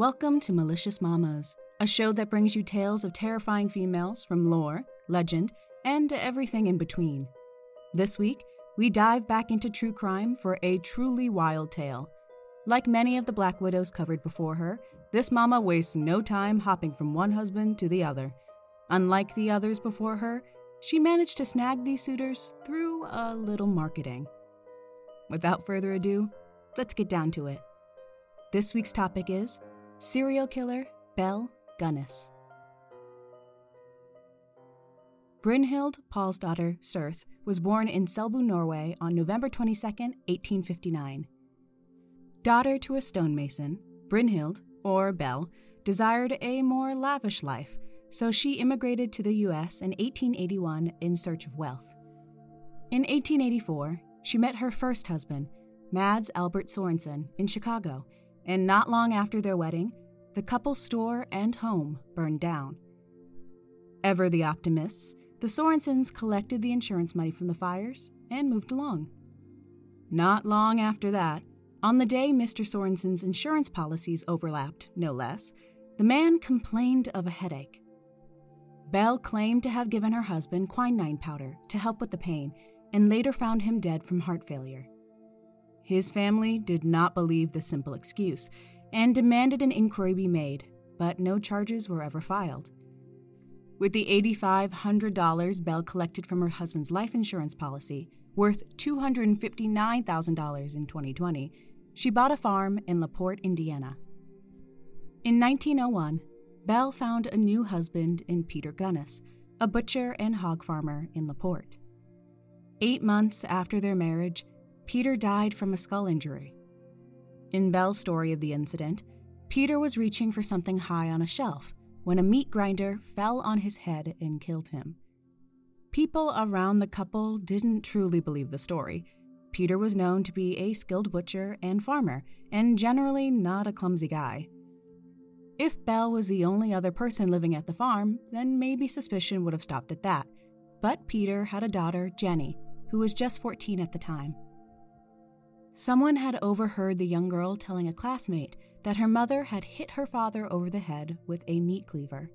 Welcome to Malicious Mamas, a show that brings you tales of terrifying females from lore, legend, and everything in between. This week, we dive back into true crime for a truly wild tale. Like many of the Black Widows covered before her, this mama wastes no time hopping from one husband to the other. Unlike the others before her, she managed to snag these suitors through a little marketing. Without further ado, let's get down to it. This week's topic is serial killer Belle Gunness. Brynhild Paulsdottir Surth was born in Selbu, Norway on November 22, 1859. Daughter to a stonemason, Brynhild, or Belle, desired a more lavish life, so she immigrated to the US in 1881 in search of wealth. In 1884, she met her first husband, Mads Albert Sorensen, in Chicago, and not long after their wedding, the couple's store and home burned down. Ever the optimists, the Sorensens collected the insurance money from the fires and moved along. Not long after that, on the day Mr. Sorensen's insurance policies overlapped, no less, the man complained of a headache. Belle claimed to have given her husband quinine powder to help with the pain and later found him dead from heart failure. His family did not believe the simple excuse and demanded an inquiry be made, but no charges were ever filed. With the $8,500 Belle collected from her husband's life insurance policy, worth $259,000 in 2020, she bought a farm in LaPorte, Indiana. In 1901, Belle found a new husband in Peter Gunness, a butcher and hog farmer in LaPorte. Eight months after their marriage, Peter died from a skull injury. In Belle's story of the incident, Peter was reaching for something high on a shelf when a meat grinder fell on his head and killed him. People around the couple didn't truly believe the story. Peter was known to be a skilled butcher and farmer, and generally not a clumsy guy. If Belle was the only other person living at the farm, then maybe suspicion would have stopped at that. But Peter had a daughter, Jenny, who was just 14 at the time. Someone had overheard the young girl telling a classmate that her mother had hit her father over the head with a meat cleaver.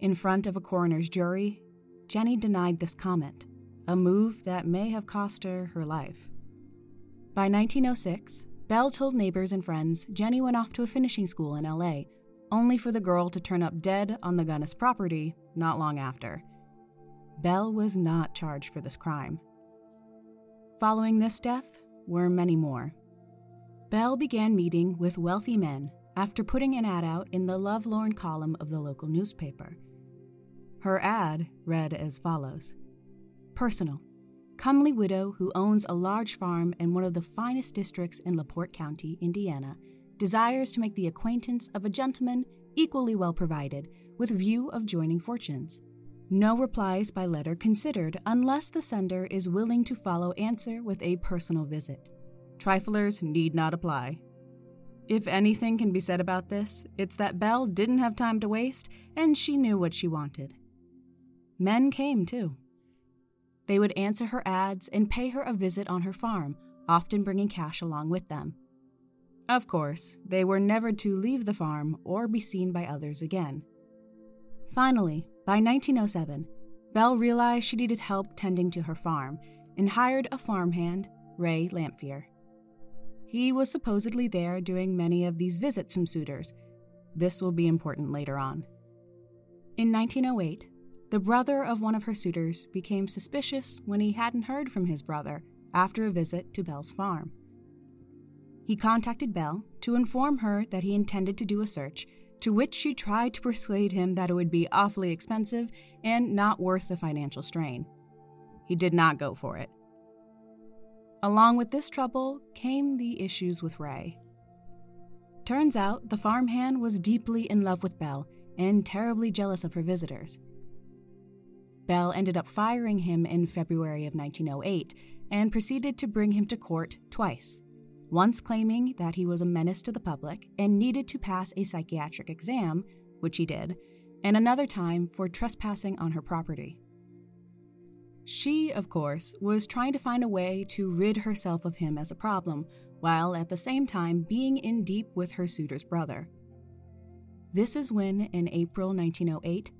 In front of a coroner's jury, Jenny denied this comment, a move that may have cost her her life. By 1906, Belle told neighbors and friends Jenny went off to a finishing school in LA, only for the girl to turn up dead on the Gunness property not long after. Belle was not charged for this crime. Following this death were many more. Belle began meeting with wealthy men after putting an ad out in the Lovelorn column of the local newspaper. Her ad read as follows Personal. Comely widow who owns a large farm in one of the finest districts in LaPorte County, Indiana, desires to make the acquaintance of a gentleman equally well provided with view of joining fortunes. No replies by letter considered unless the sender is willing to follow answer with a personal visit. Triflers need not apply. If anything can be said about this, it's that Belle didn't have time to waste and she knew what she wanted. Men came too. They would answer her ads and pay her a visit on her farm, often bringing cash along with them. Of course, they were never to leave the farm or be seen by others again. Finally, by 1907, Belle realized she needed help tending to her farm and hired a farmhand, Ray Lamphere. He was supposedly there doing many of these visits from suitors. This will be important later on. In 1908, the brother of one of her suitors became suspicious when he hadn't heard from his brother after a visit to Belle's farm. He contacted Belle to inform her that he intended to do a search, to which she tried to persuade him that it would be awfully expensive and not worth the financial strain. He did not go for it. Along with this trouble came the issues with Ray. Turns out the farmhand was deeply in love with Belle and terribly jealous of her visitors. Belle ended up firing him in February of 1908 and proceeded to bring him to court twice, once claiming that he was a menace to the public and needed to pass a psychiatric exam, which he did, and another time for trespassing on her property. She, of course, was trying to find a way to rid herself of him as a problem, while at the same time being in deep with her suitor's brother. This is when, in April 1908,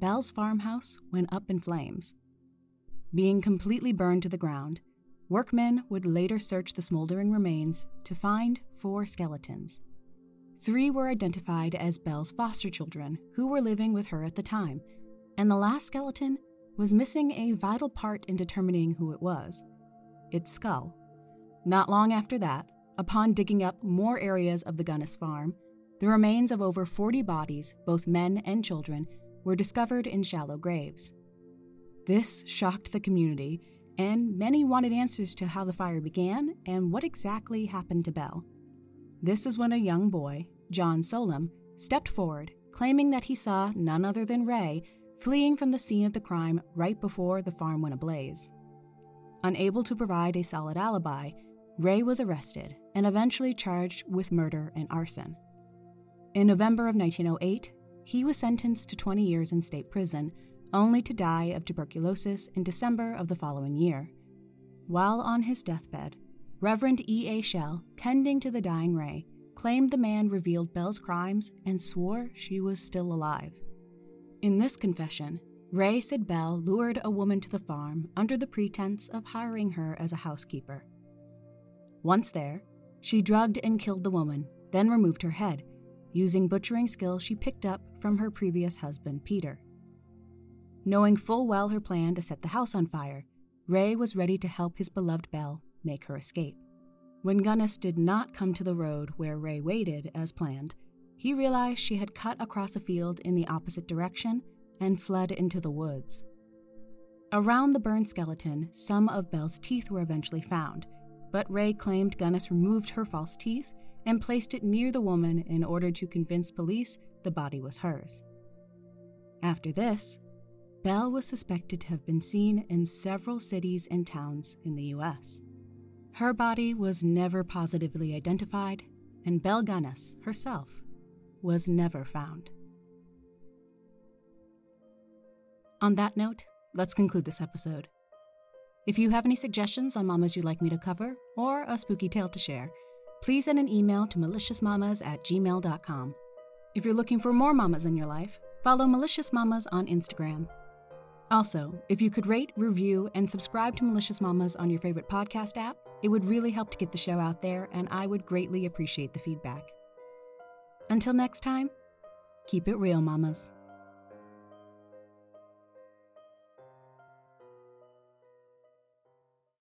Belle's farmhouse went up in flames. Being completely burned to the ground, workmen would later search the smoldering remains to find four skeletons. Three were identified as Belle's foster children who were living with her at the time, and the last skeleton was missing a vital part in determining who it was its skull. Not long after that, upon digging up more areas of the Gunness farm, the remains of over 40 bodies, both men and children, were discovered in shallow graves. This shocked the community, and many wanted answers to how the fire began and what exactly happened to Belle. This is when a young boy, John Solem, stepped forward, claiming that he saw none other than Ray fleeing from the scene of the crime right before the farm went ablaze. Unable to provide a solid alibi, Ray was arrested and eventually charged with murder and arson. In November of 1908, he was sentenced to 20 years in state prison, only to die of tuberculosis in December of the following year. While on his deathbed, Reverend E. A. Schell, tending to the dying Ray, claimed the man revealed Belle's crimes and swore she was still alive. In this confession, Ray said Belle lured a woman to the farm under the pretense of hiring her as a housekeeper. Once there, she drugged and killed the woman, then removed her head, using butchering skills she picked up from her previous husband, Peter. Knowing full well her plan to set the house on fire, Ray was ready to help his beloved Belle make her escape. When Gunness did not come to the road where Ray waited as planned, he realized she had cut across a field in the opposite direction and fled into the woods. Around the burned skeleton, some of Belle's teeth were eventually found, but Ray claimed Gunness removed her false teeth and placed it near the woman in order to convince police the body was hers. After this, Belle was suspected to have been seen in several cities and towns in the US. Her body was never positively identified, and Belle Gunness herself was never found. On that note, let's conclude this episode. If you have any suggestions on mamas you'd like me to cover or a spooky tale to share, please send an email to maliciousmamas at gmail.com. If you're looking for more mamas in your life, follow Malicious Mamas on Instagram. Also, if you could rate, review, and subscribe to Malicious Mamas on your favorite podcast app, it would really help to get the show out there, and I would greatly appreciate the feedback. Until next time, keep it real, mamas.